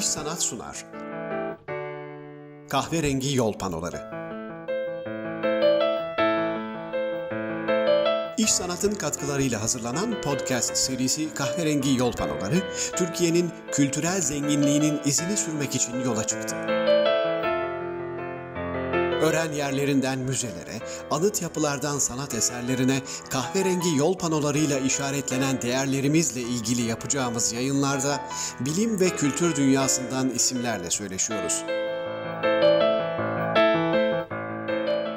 İş Sanat sunar. Kahverengi Yol Panoları İş Sanat'ın katkılarıyla hazırlanan podcast serisi Kahverengi Yol Panoları, Türkiye'nin kültürel zenginliğinin izini sürmek için yola çıktı. Öğren yerlerinden müzelere, anıt yapılardan sanat eserlerine, kahverengi yol panolarıyla işaretlenen değerlerimizle ilgili yapacağımız yayınlarda bilim ve kültür dünyasından isimlerle söyleşiyoruz.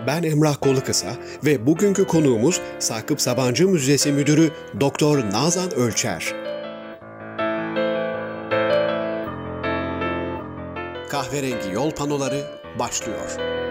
Ben Emrah Kolukısa ve bugünkü konuğumuz Sakıp Sabancı Müzesi Müdürü Doktor Nazan Ölçer. Kahverengi yol panoları başlıyor.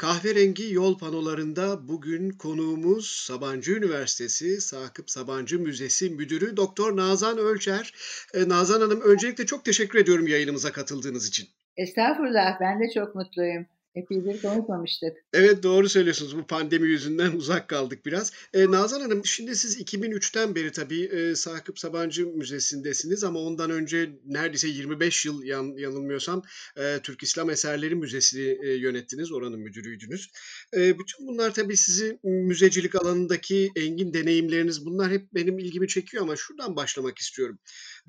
Kahverengi yol panolarında bugün konuğumuz Sabancı Üniversitesi Sakıp Sabancı Müzesi Müdürü Doktor Nazan Ölçer. Ee, Nazan Hanım öncelikle çok teşekkür ediyorum yayınımıza katıldığınız için. Estağfurullah ben de çok mutluyum. Epeydir konuşmamıştık. Evet doğru söylüyorsunuz. Bu pandemi yüzünden uzak kaldık biraz. Ee, Nazan Hanım şimdi siz 2003'ten beri tabii e, Sakıp Sabancı Müzesi'ndesiniz ama ondan önce neredeyse 25 yıl yan, yanılmıyorsam e, Türk İslam Eserleri Müzesi e, yönettiniz. Oranın müdürüydünüz. E, bütün bunlar tabii sizi müzecilik alanındaki engin deneyimleriniz bunlar hep benim ilgimi çekiyor ama şuradan başlamak istiyorum.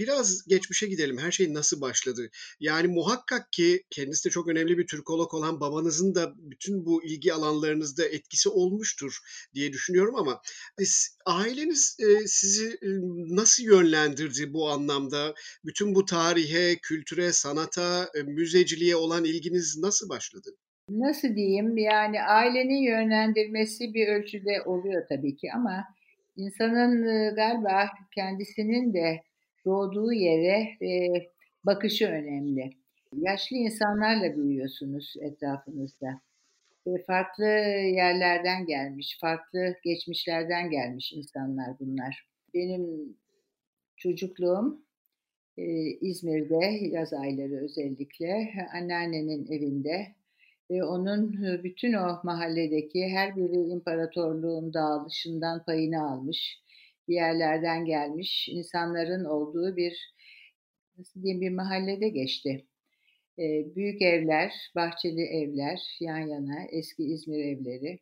Biraz geçmişe gidelim. Her şey nasıl başladı? Yani muhakkak ki kendisi de çok önemli bir Türkolog olan babanızın da bütün bu ilgi alanlarınızda etkisi olmuştur diye düşünüyorum ama biz, aileniz e, sizi e, nasıl yönlendirdi bu anlamda? Bütün bu tarihe, kültüre, sanata, e, müzeciliğe olan ilginiz nasıl başladı? Nasıl diyeyim? Yani ailenin yönlendirmesi bir ölçüde oluyor tabii ki ama insanın galiba kendisinin de doğduğu yere e, bakışı önemli. Yaşlı insanlarla büyüyorsunuz etrafınızda. E, farklı yerlerden gelmiş, farklı geçmişlerden gelmiş insanlar bunlar. Benim çocukluğum e, İzmir'de yaz ayları özellikle anneannenin evinde ve onun bütün o mahalledeki her biri imparatorluğun dağılışından payını almış bir yerlerden gelmiş insanların olduğu bir nasıl diyeyim bir mahallede geçti. E, büyük evler, bahçeli evler yan yana, eski İzmir evleri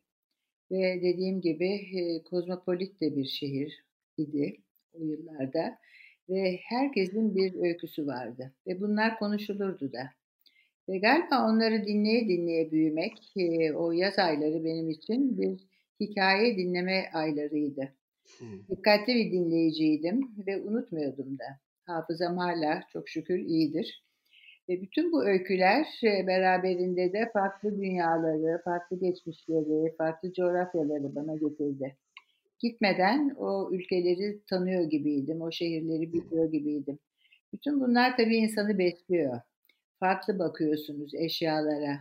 ve dediğim gibi e, kozmopolit de bir şehir idi o yıllarda ve herkesin bir öyküsü vardı ve bunlar konuşulurdu da. Ve galiba onları dinleye dinleye büyümek e, o yaz ayları benim için bir hikaye dinleme aylarıydı. Dikkatli bir dinleyiciydim ve unutmuyordum da. Hafızam hala çok şükür iyidir. Ve bütün bu öyküler e, beraberinde de farklı dünyaları, farklı geçmişleri, farklı coğrafyaları bana getirdi. Gitmeden o ülkeleri tanıyor gibiydim, o şehirleri biliyor gibiydim. Bütün bunlar tabii insanı besliyor. Farklı bakıyorsunuz eşyalara,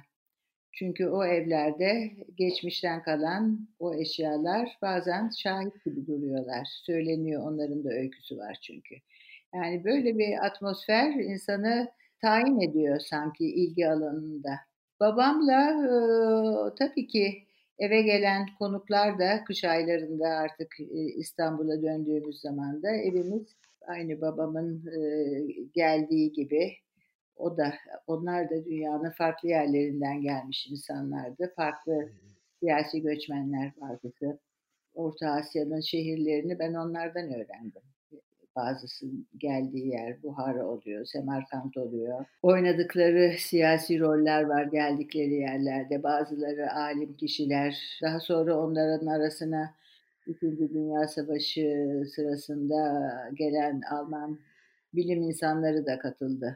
çünkü o evlerde geçmişten kalan o eşyalar bazen şahit gibi duruyorlar. Söyleniyor onların da öyküsü var çünkü. Yani böyle bir atmosfer insanı tayin ediyor sanki ilgi alanında. Babamla e, tabii ki eve gelen konuklar da kış aylarında artık e, İstanbul'a döndüğümüz zaman da evimiz aynı babamın e, geldiği gibi o da onlar da dünyanın farklı yerlerinden gelmiş insanlardı. Farklı siyasi göçmenler vardı. Orta Asya'nın şehirlerini ben onlardan öğrendim. Bazısı geldiği yer Buhara oluyor, Semerkant oluyor. Oynadıkları siyasi roller var geldikleri yerlerde. Bazıları alim kişiler. Daha sonra onların arasına İkinci Dünya Savaşı sırasında gelen Alman bilim insanları da katıldı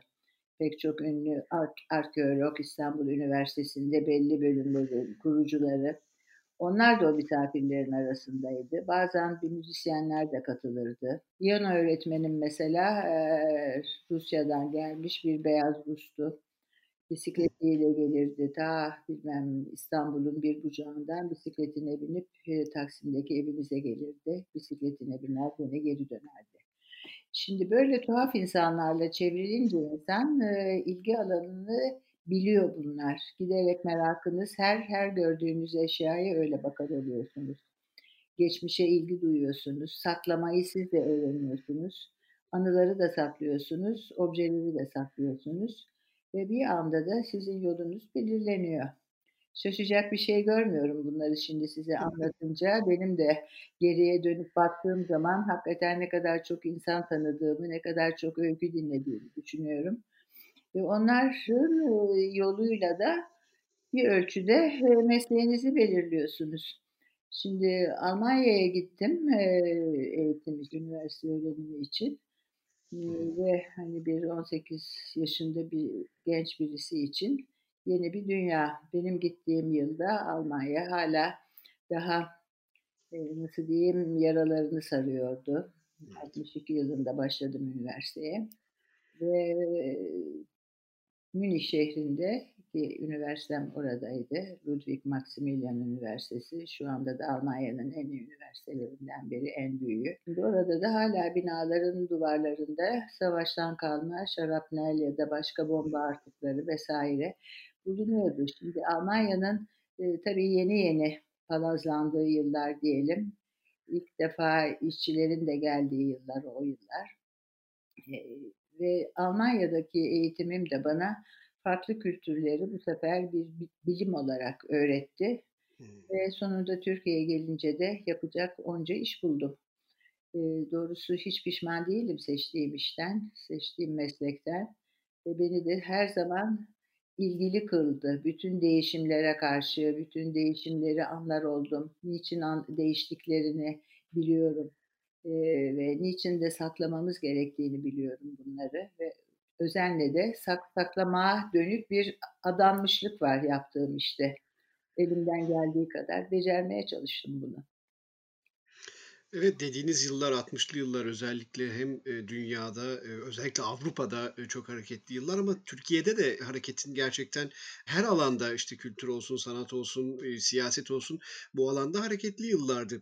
pek çok ünlü arkeolog İstanbul Üniversitesi'nde belli bölümleri, kurucuları. Onlar da o misafirlerin arasındaydı. Bazen bir müzisyenler de katılırdı. Piyano öğretmenim mesela e, Rusya'dan gelmiş bir beyaz Rus'tu. Bisikletiyle gelirdi. Ta bilmem İstanbul'un bir bucağından bisikletine binip e, Taksim'deki evimize gelirdi. Bisikletine biner yine geri dönerdi. Şimdi böyle tuhaf insanlarla çevrilince insan e, ilgi alanını biliyor bunlar. Giderek merakınız her her gördüğünüz eşyaya öyle bakar oluyorsunuz. geçmişe ilgi duyuyorsunuz. Saklamayı siz de öğreniyorsunuz. Anıları da saklıyorsunuz, objeleri de saklıyorsunuz ve bir anda da sizin yolunuz belirleniyor. Şaşacak bir şey görmüyorum bunları şimdi size anlatınca. Benim de geriye dönüp baktığım zaman hakikaten ne kadar çok insan tanıdığımı, ne kadar çok öykü dinlediğimi düşünüyorum. Ve onların yoluyla da bir ölçüde mesleğinizi belirliyorsunuz. Şimdi Almanya'ya gittim eğitim için, üniversite öğrenimi için. Ve hani bir 18 yaşında bir genç birisi için yeni bir dünya. Benim gittiğim yılda Almanya hala daha nasıl diyeyim yaralarını sarıyordu. 62 yılında başladım üniversiteye ve Münih şehrinde ki üniversitem oradaydı. Ludwig Maximilian Üniversitesi. Şu anda da Almanya'nın en iyi üniversitelerinden biri, en büyüğü. Şimdi orada da hala binaların duvarlarında savaştan kalma şarapnel ya da başka bomba artıkları vesaire bulunuyordu. Şimdi Almanya'nın e, tabii yeni yeni palazlandığı yıllar diyelim. İlk defa işçilerin de geldiği yıllar o yıllar. E, ve Almanya'daki eğitimim de bana farklı kültürleri bu sefer bir bilim olarak öğretti. Hmm. Ve sonunda Türkiye'ye gelince de yapacak onca iş buldum. E, doğrusu hiç pişman değilim seçtiğim işten, seçtiğim meslekten. Ve beni de her zaman ilgili kıldı. Bütün değişimlere karşı, bütün değişimleri anlar oldum. Niçin an, değiştiklerini biliyorum. E, ve niçin de saklamamız gerektiğini biliyorum bunları. Ve özenle de sak, saklamaya dönük bir adanmışlık var yaptığım işte. Elimden geldiği kadar becermeye çalıştım bunu. Evet, dediğiniz yıllar 60'lı yıllar özellikle hem, eee, dünyada, eee, özellikle Avrupa'da, eee, çok hareketli yıllar ama Türkiye'de de hareketin gerçekten her alanda, işte, kültür olsun, sanat olsun, siyaset olsun bu alanda hareketli yıllardı.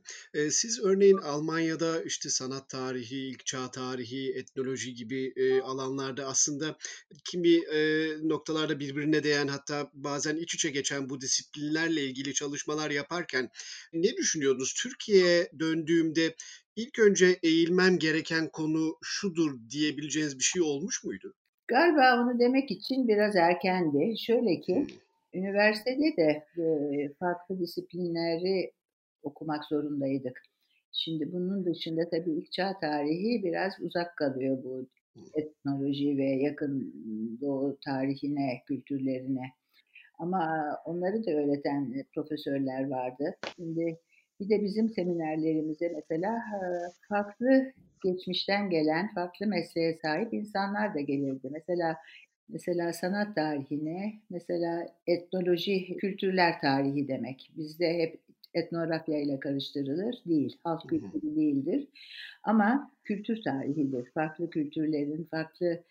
Siz örneğin Almanya'da, işte, sanat tarihi, ilk çağ tarihi, etnoloji gibi, alanlarda aslında kimi, noktalarda birbirine değen hatta bazen iç içe geçen bu disiplinlerle ilgili çalışmalar yaparken ne düşünüyordunuz? Türkiye'ye döndüğümde de ilk önce eğilmem gereken konu şudur diyebileceğiniz bir şey olmuş muydu? Galiba onu demek için biraz erkendi. Şöyle ki hmm. üniversitede de e, farklı disiplinleri okumak zorundaydık. Şimdi bunun dışında tabii ilk çağ tarihi biraz uzak kalıyor bu etnoloji ve yakın doğu tarihine, kültürlerine. Ama onları da öğreten profesörler vardı. Şimdi bir de bizim seminerlerimize mesela farklı geçmişten gelen, farklı mesleğe sahip insanlar da gelirdi. Mesela mesela sanat tarihine, mesela etnoloji, kültürler tarihi demek. Bizde hep etnografya ile karıştırılır. Değil, halk kültürü değildir. Ama kültür tarihidir. Farklı kültürlerin, farklı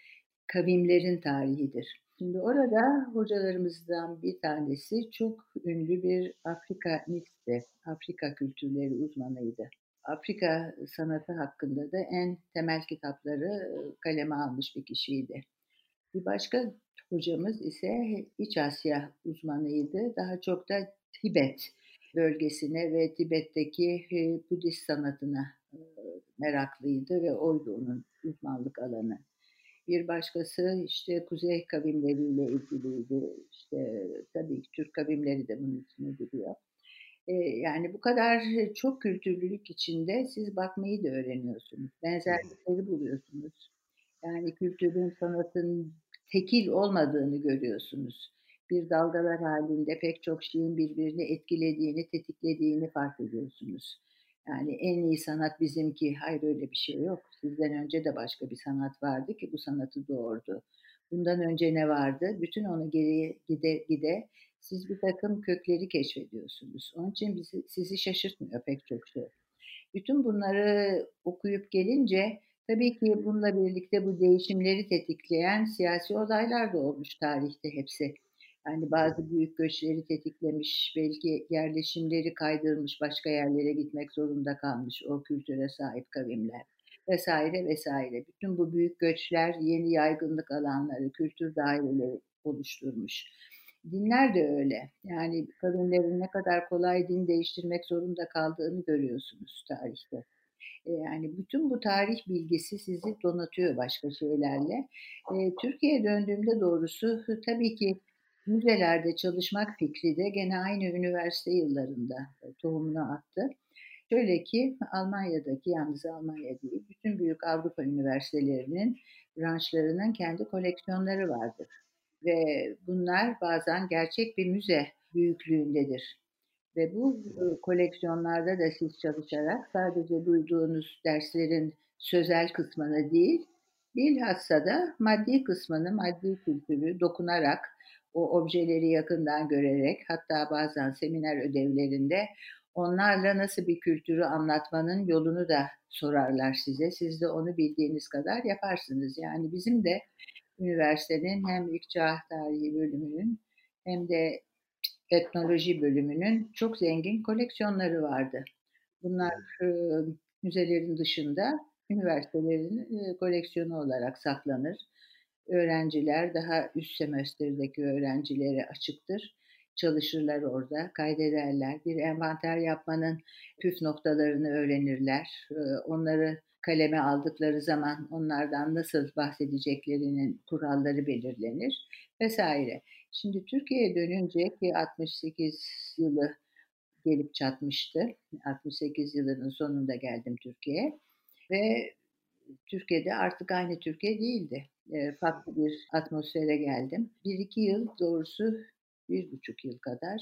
kavimlerin tarihidir. Şimdi orada hocalarımızdan bir tanesi çok ünlü bir Afrika Mix'ti. Afrika kültürleri uzmanıydı. Afrika sanatı hakkında da en temel kitapları kaleme almış bir kişiydi. Bir başka hocamız ise İç Asya uzmanıydı. Daha çok da Tibet bölgesine ve Tibet'teki Budist sanatına meraklıydı ve oydu onun uzmanlık alanı. Bir başkası işte kuzey kavimleriyle ilgiliydi. İşte tabii Türk kavimleri de bunun içine giriyor. Ee, yani bu kadar çok kültürlülük içinde siz bakmayı da öğreniyorsunuz. Benzerlikleri buluyorsunuz. Yani kültürün, sanatın tekil olmadığını görüyorsunuz. Bir dalgalar halinde pek çok şeyin birbirini etkilediğini, tetiklediğini fark ediyorsunuz. Yani en iyi sanat bizimki. Hayır öyle bir şey yok. Sizden önce de başka bir sanat vardı ki bu sanatı doğurdu. Bundan önce ne vardı? Bütün onu geriye gide gide siz bir takım kökleri keşfediyorsunuz. Onun için bizi, sizi şaşırtmıyor pek çok şey. Bütün bunları okuyup gelince tabii ki bununla birlikte bu değişimleri tetikleyen siyasi olaylar da olmuş tarihte hepsi. Yani bazı büyük göçleri tetiklemiş, belki yerleşimleri kaydırmış, başka yerlere gitmek zorunda kalmış o kültüre sahip kavimler vesaire vesaire. Bütün bu büyük göçler yeni yaygınlık alanları, kültür daireleri oluşturmuş. Dinler de öyle. Yani kavimlerin ne kadar kolay din değiştirmek zorunda kaldığını görüyorsunuz tarihte. E, yani bütün bu tarih bilgisi sizi donatıyor başka şeylerle. E, Türkiye'ye döndüğümde doğrusu tabii ki müzelerde çalışmak fikri de gene aynı üniversite yıllarında tohumunu attı. Şöyle ki Almanya'daki yalnız Almanya değil, bütün büyük Avrupa üniversitelerinin branşlarının kendi koleksiyonları vardır. Ve bunlar bazen gerçek bir müze büyüklüğündedir. Ve bu e, koleksiyonlarda da siz çalışarak sadece duyduğunuz derslerin sözel kısmını değil, bilhassa da maddi kısmını, maddi kültürü dokunarak, o objeleri yakından görerek, hatta bazen seminer ödevlerinde onlarla nasıl bir kültürü anlatmanın yolunu da sorarlar size. Siz de onu bildiğiniz kadar yaparsınız. Yani bizim de üniversitenin hem ilk çağ tarihi bölümünün hem de etnoloji bölümünün çok zengin koleksiyonları vardı. Bunlar e, müzelerin dışında üniversitelerin e, koleksiyonu olarak saklanır. Öğrenciler daha üst semesterdeki öğrencilere açıktır. Çalışırlar orada, kaydederler. Bir envanter yapmanın püf noktalarını öğrenirler. Onları kaleme aldıkları zaman onlardan nasıl bahsedeceklerinin kuralları belirlenir vesaire. Şimdi Türkiye'ye dönünce ki 68 yılı gelip çatmıştı. 68 yılının sonunda geldim Türkiye'ye ve Türkiye'de artık aynı Türkiye değildi. E, farklı bir atmosfere geldim. Bir iki yıl doğrusu bir buçuk yıl kadar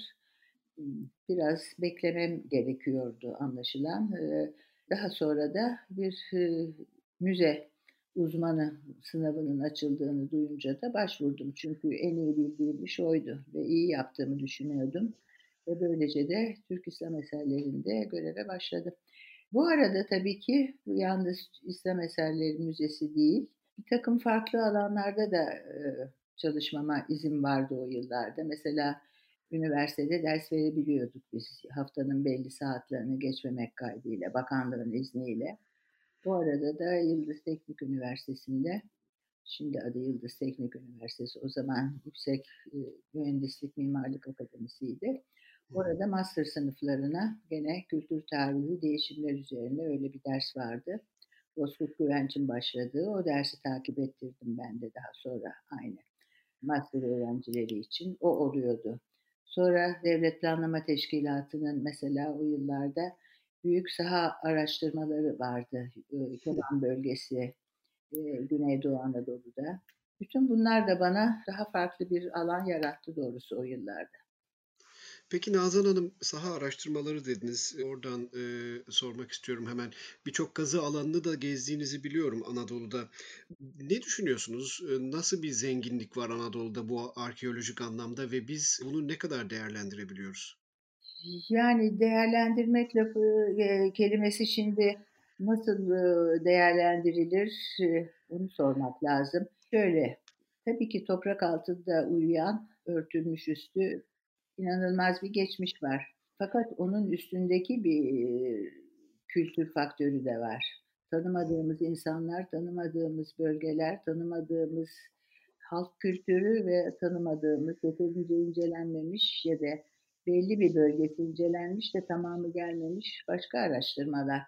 biraz beklemem gerekiyordu anlaşılan. E, daha sonra da bir e, müze uzmanı sınavının açıldığını duyunca da başvurdum. Çünkü en iyi bildiğim iş oydu ve iyi yaptığımı düşünüyordum. Ve böylece de Türk İslam eserlerinde göreve başladım. Bu arada tabii ki yalnız İslam Eserleri Müzesi değil, bir takım farklı alanlarda da e, çalışmama izin vardı o yıllarda. Mesela üniversitede ders verebiliyorduk biz haftanın belli saatlerini geçmemek kaydıyla, bakanlığın izniyle. Bu arada da Yıldız Teknik Üniversitesi'nde, şimdi adı Yıldız Teknik Üniversitesi, o zaman Yüksek e, Mühendislik Mimarlık Akademisi'ydi. Orada master sınıflarına gene kültür tarihi değişimler üzerine öyle bir ders vardı. Bozkurt Güvenç'in başladığı o dersi takip ettirdim ben de daha sonra aynı master öğrencileri için. O oluyordu. Sonra Devlet Planlama Teşkilatı'nın mesela o yıllarda büyük saha araştırmaları vardı. Keban bölgesi, Güneydoğu Anadolu'da. Bütün bunlar da bana daha farklı bir alan yarattı doğrusu o yıllarda. Peki Nazan Hanım, saha araştırmaları dediniz. Oradan, eee, sormak istiyorum hemen. Birçok kazı alanını da gezdiğinizi biliyorum Anadolu'da. Ne düşünüyorsunuz? Eee, nasıl bir zenginlik var Anadolu'da bu arkeolojik anlamda ve biz bunu ne kadar değerlendirebiliyoruz? Yani değerlendirmek lafı, eee, kelimesi şimdi nasıl, ııı, değerlendirilir, eee, onu sormak lazım. Şöyle, tabii ki toprak altında uyuyan, örtülmüş üstü inanılmaz bir geçmiş var. Fakat onun üstündeki bir kültür faktörü de var. Tanımadığımız insanlar, tanımadığımız bölgeler, tanımadığımız halk kültürü ve tanımadığımız, yeterince incelenmemiş ya da belli bir bölgesi incelenmiş de tamamı gelmemiş başka araştırmalar.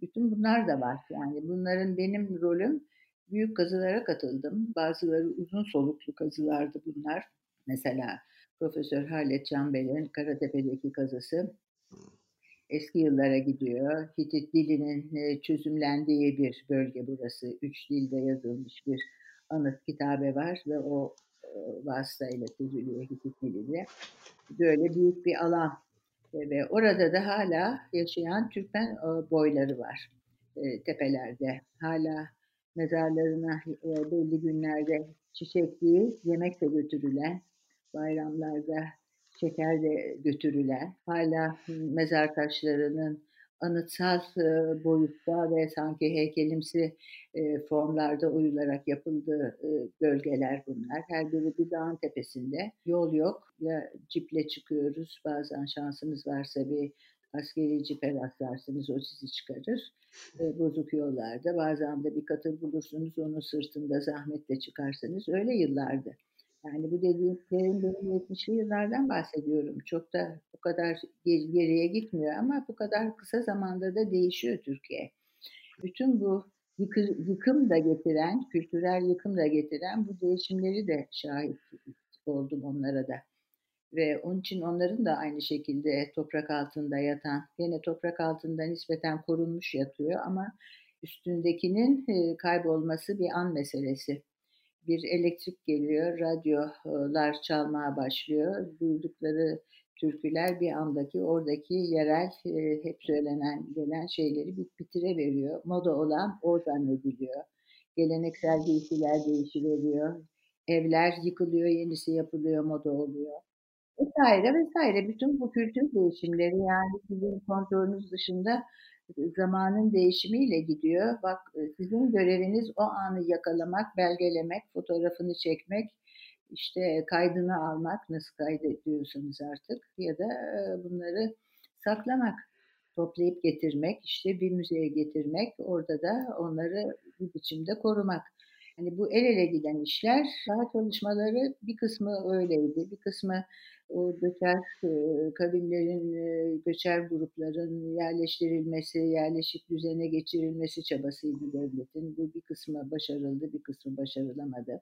Bütün bunlar da var. Yani bunların benim rolüm büyük kazılara katıldım. Bazıları uzun soluklu kazılardı bunlar. Mesela Profesör Halet Canbel'in Karatepe'deki kazısı eski yıllara gidiyor. Hitit dilinin e, çözümlendiği bir bölge burası. Üç dilde yazılmış bir anıt kitabe var ve o e, vasıtayla çözülüyor Hitit diliyle. Böyle büyük bir alan ve orada da hala yaşayan Türkmen e, boyları var tepelerde. Hala mezarlarına belli günlerde çiçek değil, yemek de götürülen bayramlarda şekerle götürülen, hala mezar taşlarının anıtsal boyutta ve sanki heykelimsi formlarda oyularak yapıldığı bölgeler bunlar. Her biri bir dağın tepesinde. Yol yok. Ya ciple çıkıyoruz. Bazen şansımız varsa bir askeri cipe rastlarsınız o sizi çıkarır. Bozuk yollarda bazen de bir katır bulursunuz onun sırtında zahmetle çıkarsınız. Öyle yıllardı. Yani bu dediklerim benim 70'li yıllardan bahsediyorum. Çok da bu kadar geriye gitmiyor ama bu kadar kısa zamanda da değişiyor Türkiye. Bütün bu yıkı, yıkım da getiren, kültürel yıkım da getiren bu değişimleri de şahit oldum onlara da. Ve onun için onların da aynı şekilde toprak altında yatan, yine toprak altında nispeten korunmuş yatıyor ama üstündekinin kaybolması bir an meselesi. Bir elektrik geliyor, radyolar çalmaya başlıyor. Duydukları türküler bir andaki oradaki yerel hep söylenen gelen şeyleri bitire veriyor. Moda olan o zannediliyor. Geleneksel giysiler değişiveriyor. Evler yıkılıyor, yenisi yapılıyor, moda oluyor. Vesaire vesaire. Bütün bu kültür değişimleri yani sizin kontrolünüz dışında zamanın değişimiyle gidiyor. Bak sizin göreviniz o anı yakalamak, belgelemek, fotoğrafını çekmek, işte kaydını almak, nasıl kaydediyorsanız artık ya da bunları saklamak, toplayıp getirmek, işte bir müzeye getirmek, orada da onları bir biçimde korumak. Hani bu el ele giden işler, daha çalışmaları bir kısmı öyleydi, bir kısmı o göçer kavimlerin, göçer grupların yerleştirilmesi, yerleşik düzene geçirilmesi çabasıydı devletin. Bu bir kısmı başarıldı, bir kısmı başarılamadı.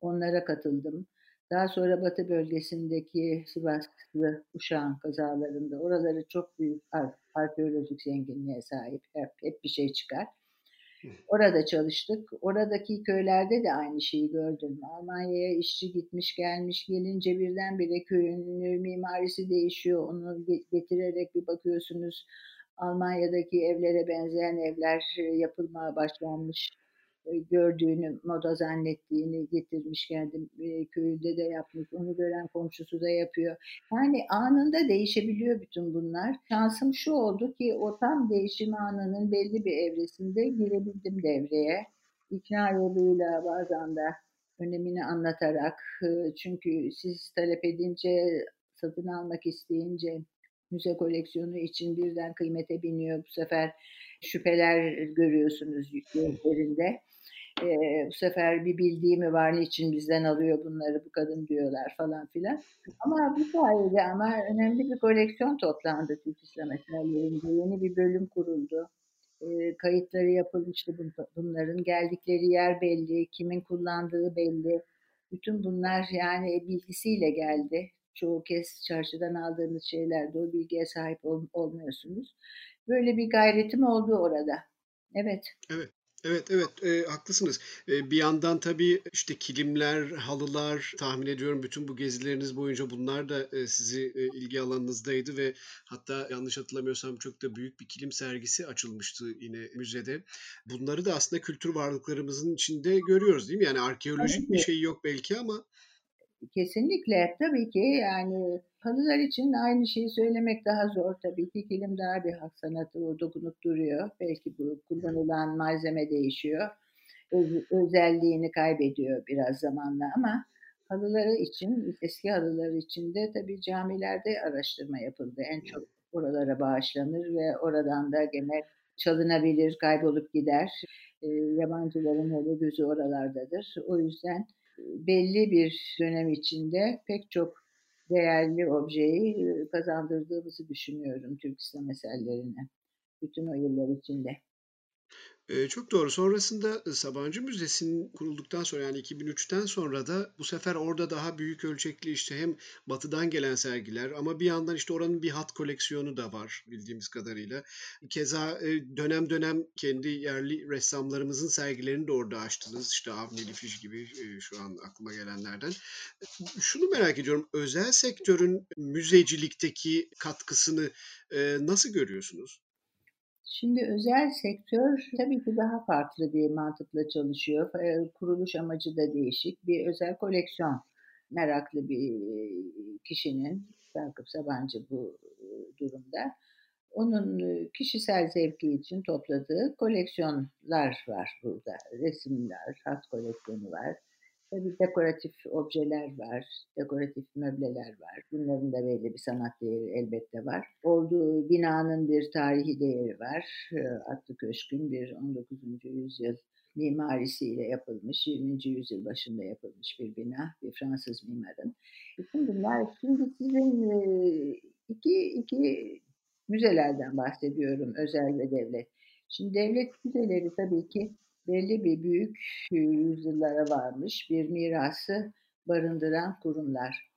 Onlara katıldım. Daha sonra Batı bölgesindeki Sivaslı Uşağın kazalarında oraları çok büyük arkeolojik zenginliğe sahip. Hep, hep bir şey çıkar. Orada çalıştık. Oradaki köylerde de aynı şeyi gördüm. Almanya'ya işçi gitmiş gelmiş gelince birdenbire köyün mimarisi değişiyor. Onu getirerek bir bakıyorsunuz Almanya'daki evlere benzeyen evler yapılmaya başlanmış gördüğünü, moda zannettiğini getirmiş kendim e, köyünde de yapmış. Onu gören komşusu da yapıyor. Yani anında değişebiliyor bütün bunlar. Şansım şu oldu ki o tam değişim anının belli bir evresinde girebildim devreye. İkna yoluyla bazen de önemini anlatarak çünkü siz talep edince satın almak isteyince müze koleksiyonu için birden kıymete biniyor. Bu sefer şüpheler görüyorsunuz gözlerinde. E, bu sefer bir bildiği var niçin bizden alıyor bunları bu kadın diyorlar falan filan. Ama bu sayede ama önemli bir koleksiyon toplandı Türk İslam eserlerinde. Yeni bir bölüm kuruldu. E, kayıtları yapılmıştı bunların. Geldikleri yer belli, kimin kullandığı belli. Bütün bunlar yani bilgisiyle geldi. Çoğu kez çarşıdan aldığınız şeylerde o bilgiye sahip ol, olmuyorsunuz. Böyle bir gayretim oldu orada. Evet. Evet. Evet, evet, eee, haklısınız. Eee, bir yandan tabii, işte, kilimler, halılar, tahmin ediyorum bütün bu gezileriniz boyunca bunlar da, eee, sizi, eee, ilgi alanınızdaydı ve hatta yanlış hatırlamıyorsam çok da büyük bir kilim sergisi açılmıştı yine müzede. Bunları da aslında kültür varlıklarımızın içinde görüyoruz, değil mi? Yani arkeolojik bir şey yok belki ama Kesinlikle. Tabii ki yani halılar için aynı şeyi söylemek daha zor tabii ki. Kilim daha bir halk sanatı, dokunup duruyor. Belki bu kullanılan malzeme değişiyor. Öz, özelliğini kaybediyor biraz zamanla ama halıları için, eski halılar için de tabii camilerde araştırma yapıldı. En çok oralara bağışlanır ve oradan da gene çalınabilir, kaybolup gider. E, yabancıların hele gözü oralardadır. O yüzden belli bir dönem içinde pek çok değerli objeyi kazandırdığımızı düşünüyorum Türk İslam eserlerine. Bütün o yıllar içinde. Çok doğru. Sonrasında, Sabancı Müzesi'nin kurulduktan sonra, yani 2003'ten sonra da bu sefer orada daha büyük ölçekli, işte, hem Batı'dan gelen sergiler ama bir yandan, işte, oranın bir hat koleksiyonu da var bildiğimiz kadarıyla. Keza, dönem dönem kendi yerli ressamlarımızın sergilerini de orada açtınız. İşte, Avni Lifiş gibi, şu an aklıma gelenlerden. Şunu merak ediyorum, özel sektörün müzecilikteki katkısını, nasıl görüyorsunuz? Şimdi özel sektör tabii ki daha farklı bir mantıkla çalışıyor. kuruluş amacı da değişik. Bir özel koleksiyon meraklı bir kişinin, Sakıp Sabancı bu durumda, onun kişisel zevki için topladığı koleksiyonlar var burada. Resimler, hat koleksiyonu var. Tabii dekoratif objeler var, dekoratif möbleler var. Bunların da belli bir sanat değeri elbette var. Olduğu binanın bir tarihi değeri var. Atlı Köşk'ün bir 19. yüzyıl mimarisiyle yapılmış, 20. yüzyıl başında yapılmış bir bina, bir Fransız mimarın. Bütün bunlar şimdi sizin iki, iki müzelerden bahsediyorum, özel ve devlet. Şimdi devlet müzeleri tabii ki belli bir büyük yüzyıllara varmış bir mirası barındıran kurumlar.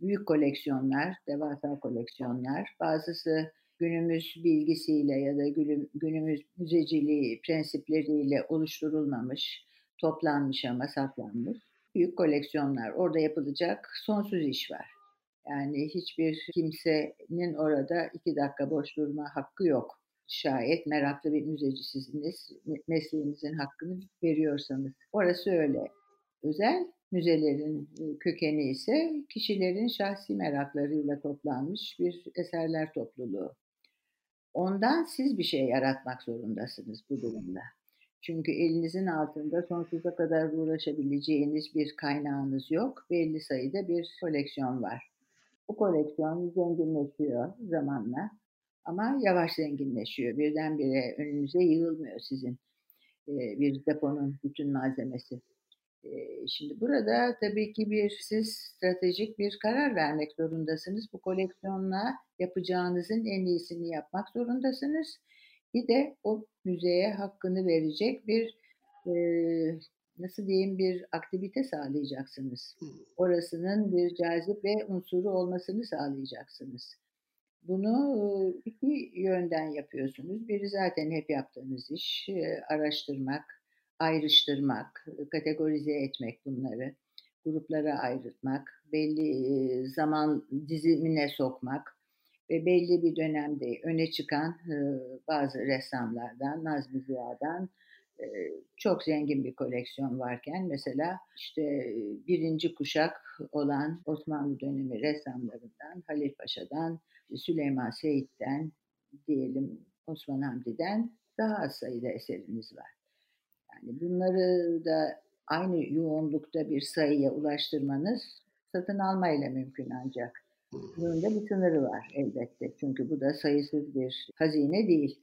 Büyük koleksiyonlar, devasa koleksiyonlar, bazısı günümüz bilgisiyle ya da günümüz müzeciliği prensipleriyle oluşturulmamış, toplanmış ama saklanmış büyük koleksiyonlar. Orada yapılacak sonsuz iş var. Yani hiçbir kimsenin orada iki dakika boş durma hakkı yok. Şayet meraklı bir müzecisiniz, mesleğinizin hakkını veriyorsanız. Orası öyle. Özel müzelerin kökeni ise kişilerin şahsi meraklarıyla toplanmış bir eserler topluluğu. Ondan siz bir şey yaratmak zorundasınız bu durumda. Çünkü elinizin altında sonsuza kadar uğraşabileceğiniz bir kaynağınız yok. Belli sayıda bir koleksiyon var. Bu koleksiyon zenginleşiyor zamanla ama yavaş zenginleşiyor. Birdenbire önünüze yığılmıyor sizin bir deponun bütün malzemesi. Şimdi burada tabii ki bir siz stratejik bir karar vermek zorundasınız. Bu koleksiyonla yapacağınızın en iyisini yapmak zorundasınız. Bir de o müzeye hakkını verecek bir e, nasıl diyeyim bir aktivite sağlayacaksınız. Orasının bir cazibe unsuru olmasını sağlayacaksınız. Bunu iki yönden yapıyorsunuz. Biri zaten hep yaptığınız iş, araştırmak, ayrıştırmak, kategorize etmek bunları, gruplara ayrıtmak, belli zaman dizimine sokmak ve belli bir dönemde öne çıkan bazı ressamlardan, Nazmi Ziya'dan çok zengin bir koleksiyon varken mesela işte birinci kuşak olan Osmanlı dönemi ressamlarından Halil Paşa'dan, Süleyman Seyit'ten diyelim Osman Hamdi'den daha az sayıda eseriniz var. Yani bunları da aynı yoğunlukta bir sayıya ulaştırmanız satın almayla mümkün ancak. Bunun da bir sınırı var elbette. Çünkü bu da sayısız bir hazine değil.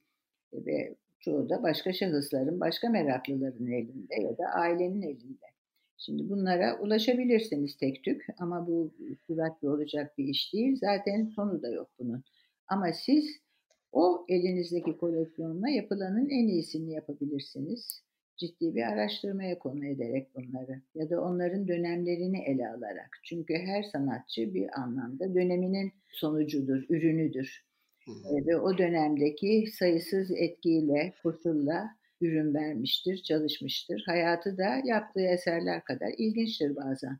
Ve çoğu da başka şahısların, başka meraklıların elinde ya da ailenin elinde. Şimdi bunlara ulaşabilirsiniz tek tük ama bu süratli olacak bir iş değil. Zaten sonu da yok bunun. Ama siz o elinizdeki koleksiyonla yapılanın en iyisini yapabilirsiniz ciddi bir araştırmaya konu ederek bunları ya da onların dönemlerini ele alarak. Çünkü her sanatçı bir anlamda döneminin sonucudur, ürünüdür. Hı Ve o dönemdeki sayısız etkiyle, koşulla ürün vermiştir, çalışmıştır. Hayatı da yaptığı eserler kadar ilginçtir bazen.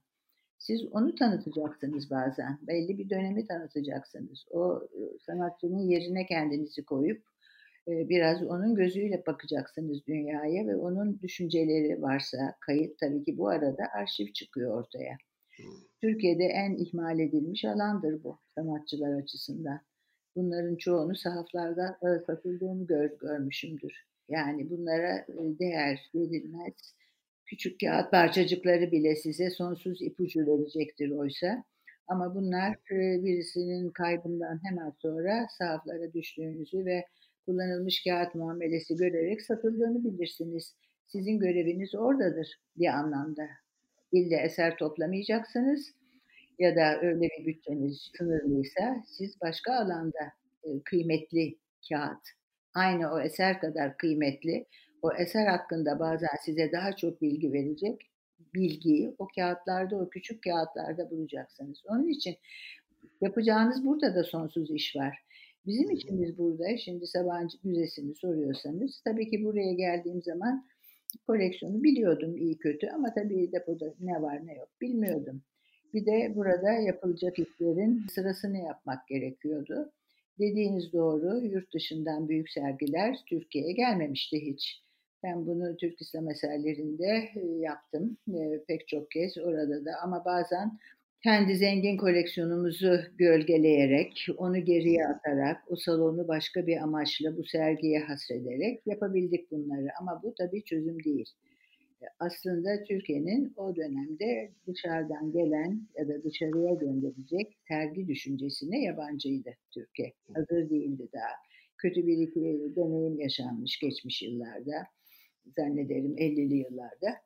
Siz onu tanıtacaksınız bazen. Belli bir dönemi tanıtacaksınız. O sanatçının yerine kendinizi koyup biraz onun gözüyle bakacaksınız dünyaya ve onun düşünceleri varsa kayıt tabii ki bu arada arşiv çıkıyor ortaya. Türkiye'de en ihmal edilmiş alandır bu sanatçılar açısından. Bunların çoğunu sahaflarda satıldığını gör, görmüşümdür. Yani bunlara değer verilmez. Küçük kağıt parçacıkları bile size sonsuz ipucu verecektir oysa. Ama bunlar birisinin kaybından hemen sonra sahaflara düştüğünüzü ve kullanılmış kağıt muamelesi görerek satıldığını bilirsiniz. Sizin göreviniz oradadır bir anlamda. İlle eser toplamayacaksınız ya da öyle bir bütçeniz sınırlıysa siz başka alanda e, kıymetli kağıt, aynı o eser kadar kıymetli, o eser hakkında bazen size daha çok bilgi verecek bilgiyi o kağıtlarda, o küçük kağıtlarda bulacaksınız. Onun için yapacağınız burada da sonsuz iş var. Bizim için biz burada şimdi Sabancı Müzesi'ni soruyorsanız tabii ki buraya geldiğim zaman koleksiyonu biliyordum iyi kötü ama tabii depoda ne var ne yok bilmiyordum. Bir de burada yapılacak işlerin sırasını yapmak gerekiyordu. Dediğiniz doğru yurt dışından büyük sergiler Türkiye'ye gelmemişti hiç. Ben bunu Türk İslam eserlerinde yaptım pek çok kez orada da ama bazen kendi zengin koleksiyonumuzu gölgeleyerek, onu geriye atarak, o salonu başka bir amaçla bu sergiye hasrederek yapabildik bunları. Ama bu tabii çözüm değil. Aslında Türkiye'nin o dönemde dışarıdan gelen ya da dışarıya gönderecek sergi düşüncesine yabancıydı Türkiye. Hazır değildi daha. Kötü bir iki deneyim yaşanmış geçmiş yıllarda. zannederim 50'li yıllarda.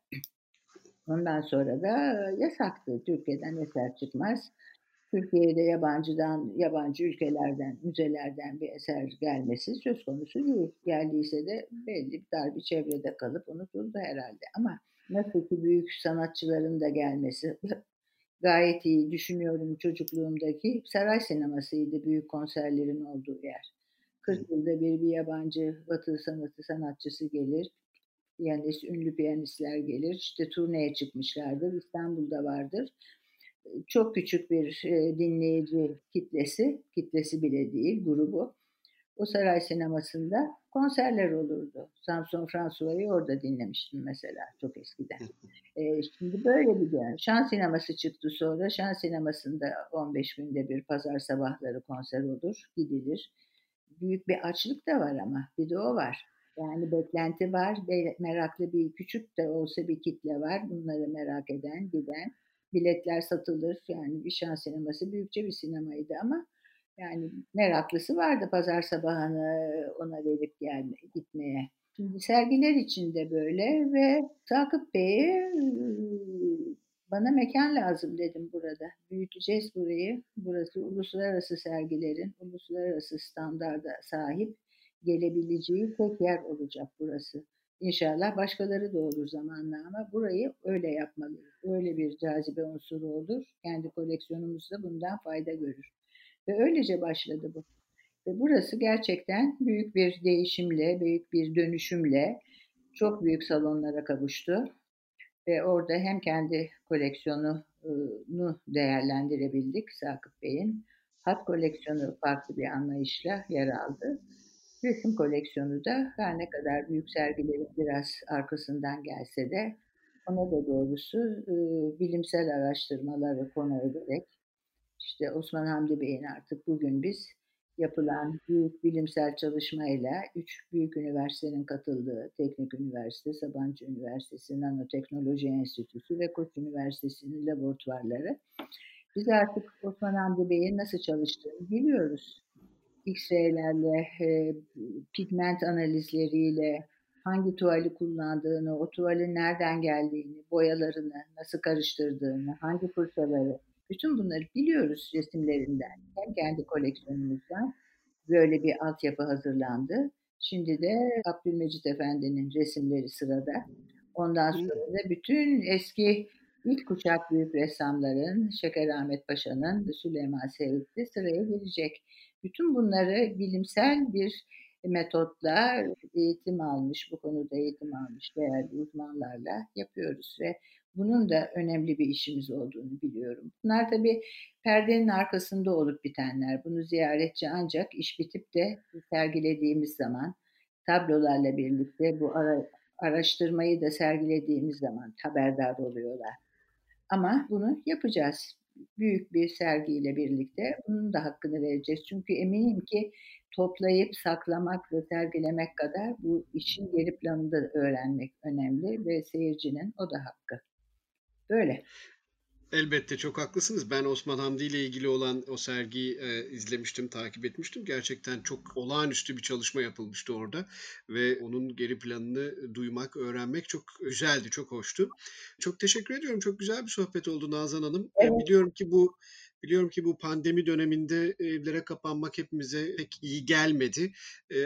Ondan sonra da yasaktı. Türkiye'den eser çıkmaz. Türkiye'de yabancıdan, yabancı ülkelerden, müzelerden bir eser gelmesi söz konusu değil. Geldiyse de belli bir dar bir çevrede kalıp unutuldu herhalde. Ama nasıl ki büyük sanatçıların da gelmesi gayet iyi düşünüyorum çocukluğumdaki saray sinemasıydı büyük konserlerin olduğu yer. 40 yılda bir bir yabancı batı sanatı sanatçısı gelir. Piyanist, ünlü piyanistler gelir. İşte turneye çıkmışlardır. İstanbul'da vardır. Çok küçük bir dinleyici kitlesi, kitlesi bile değil grubu. O saray sinemasında konserler olurdu. Samson François'ı orada dinlemiştim mesela çok eskiden. E, şimdi böyle bir dönem. Şan sineması çıktı sonra. Şan sinemasında 15 günde bir pazar sabahları konser olur, gidilir. Büyük bir açlık da var ama bir de o var. Yani beklenti var, meraklı bir küçük de olsa bir kitle var. Bunları merak eden, giden. Biletler satılır. Yani bir şan sineması büyükçe bir sinemaydı ama yani meraklısı vardı pazar sabahını ona verip gelme, gitmeye. Şimdi sergiler içinde böyle ve Sakıp Bey'e bana mekan lazım dedim burada. Büyüteceğiz burayı. Burası uluslararası sergilerin uluslararası standarda sahip gelebileceği tek yer olacak burası. İnşallah başkaları da olur zamanla ama burayı öyle yapmalıyız. Öyle bir cazibe unsuru olur. Kendi koleksiyonumuz da bundan fayda görür. Ve öylece başladı bu. Ve burası gerçekten büyük bir değişimle, büyük bir dönüşümle çok büyük salonlara kavuştu. Ve orada hem kendi koleksiyonunu değerlendirebildik Sakıp Bey'in. Hat koleksiyonu farklı bir anlayışla yer aldı. Resim koleksiyonu da her ne kadar büyük sergilerin biraz arkasından gelse de ona da doğrusu bilimsel araştırmaları konu ederek işte Osman Hamdi Bey'in artık bugün biz yapılan büyük bilimsel çalışmayla üç büyük üniversitenin katıldığı Teknik Üniversite, Sabancı Üniversitesi, Nanoteknoloji Enstitüsü ve Koç Üniversitesi'nin laboratuvarları. Biz artık Osman Hamdi Bey'in nasıl çalıştığını biliyoruz. X-ray'lerle, e, pigment analizleriyle, hangi tuvali kullandığını, o tuvalin nereden geldiğini, boyalarını, nasıl karıştırdığını, hangi fırçaları, bütün bunları biliyoruz resimlerinden. Hem kendi koleksiyonumuzdan böyle bir altyapı hazırlandı. Şimdi de Abdülmecit Efendi'nin resimleri sırada. Ondan sonra da bütün eski ilk kuşak büyük ressamların, Şeker Ahmet Paşa'nın, Süleyman Seyitli sıraya gelecek. Bütün bunları bilimsel bir metotla eğitim almış, bu konuda eğitim almış değerli uzmanlarla yapıyoruz ve bunun da önemli bir işimiz olduğunu biliyorum. Bunlar tabii perdenin arkasında olup bitenler. Bunu ziyaretçi ancak iş bitip de sergilediğimiz zaman tablolarla birlikte bu ara, araştırmayı da sergilediğimiz zaman haberdar oluyorlar. Ama bunu yapacağız. Büyük bir sergiyle birlikte bunun da hakkını vereceğiz. Çünkü eminim ki toplayıp saklamak ve sergilemek kadar bu işin geri planında öğrenmek önemli ve seyircinin o da hakkı. Böyle. Elbette çok haklısınız. Ben Osman Hamdi ile ilgili olan o sergiyi e, izlemiştim, takip etmiştim. Gerçekten çok olağanüstü bir çalışma yapılmıştı orada ve onun geri planını duymak, öğrenmek çok güzeldi, çok hoştu. Çok teşekkür ediyorum. Çok güzel bir sohbet oldu Nazan Hanım. Evet. Biliyorum ki bu Biliyorum ki bu pandemi döneminde evlere kapanmak hepimize pek iyi gelmedi.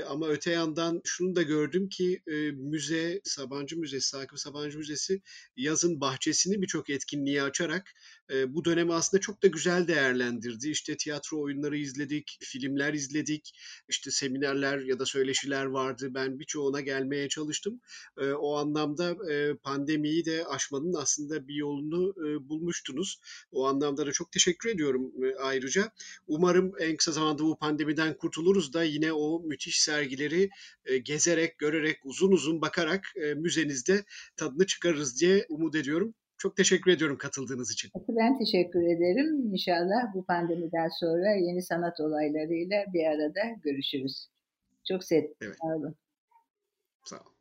Ama öte yandan şunu da gördüm ki müze, Sabancı Müzesi, Sakıp Sabancı Müzesi yazın bahçesini birçok etkinliği açarak bu dönemi aslında çok da güzel değerlendirdi. İşte tiyatro oyunları izledik, filmler izledik, işte seminerler ya da söyleşiler vardı. Ben birçoğuna gelmeye çalıştım. O anlamda pandemiyi de aşmanın aslında bir yolunu bulmuştunuz. O anlamda da çok teşekkür ediyorum ayrıca. Umarım en kısa zamanda bu pandemiden kurtuluruz da yine o müthiş sergileri gezerek, görerek, uzun uzun bakarak müzenizde tadını çıkarırız diye umut ediyorum. Çok teşekkür ediyorum katıldığınız için. Ben teşekkür ederim. İnşallah bu pandemiden sonra yeni sanat olaylarıyla bir arada görüşürüz. Çok sevdim. Evet. Sağ olun. Sağ olun.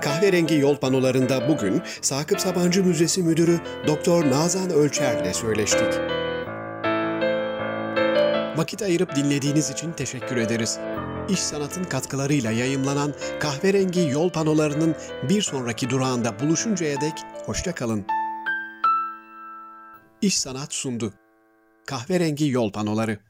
Kahverengi yol panolarında bugün Sakıp Sabancı Müzesi Müdürü Doktor Nazan Ölçer ile söyleştik. Vakit ayırıp dinlediğiniz için teşekkür ederiz. İş Sanat'ın katkılarıyla yayımlanan kahverengi yol panolarının bir sonraki durağında buluşuncaya dek hoşça kalın. İş Sanat sundu. Kahverengi yol panoları.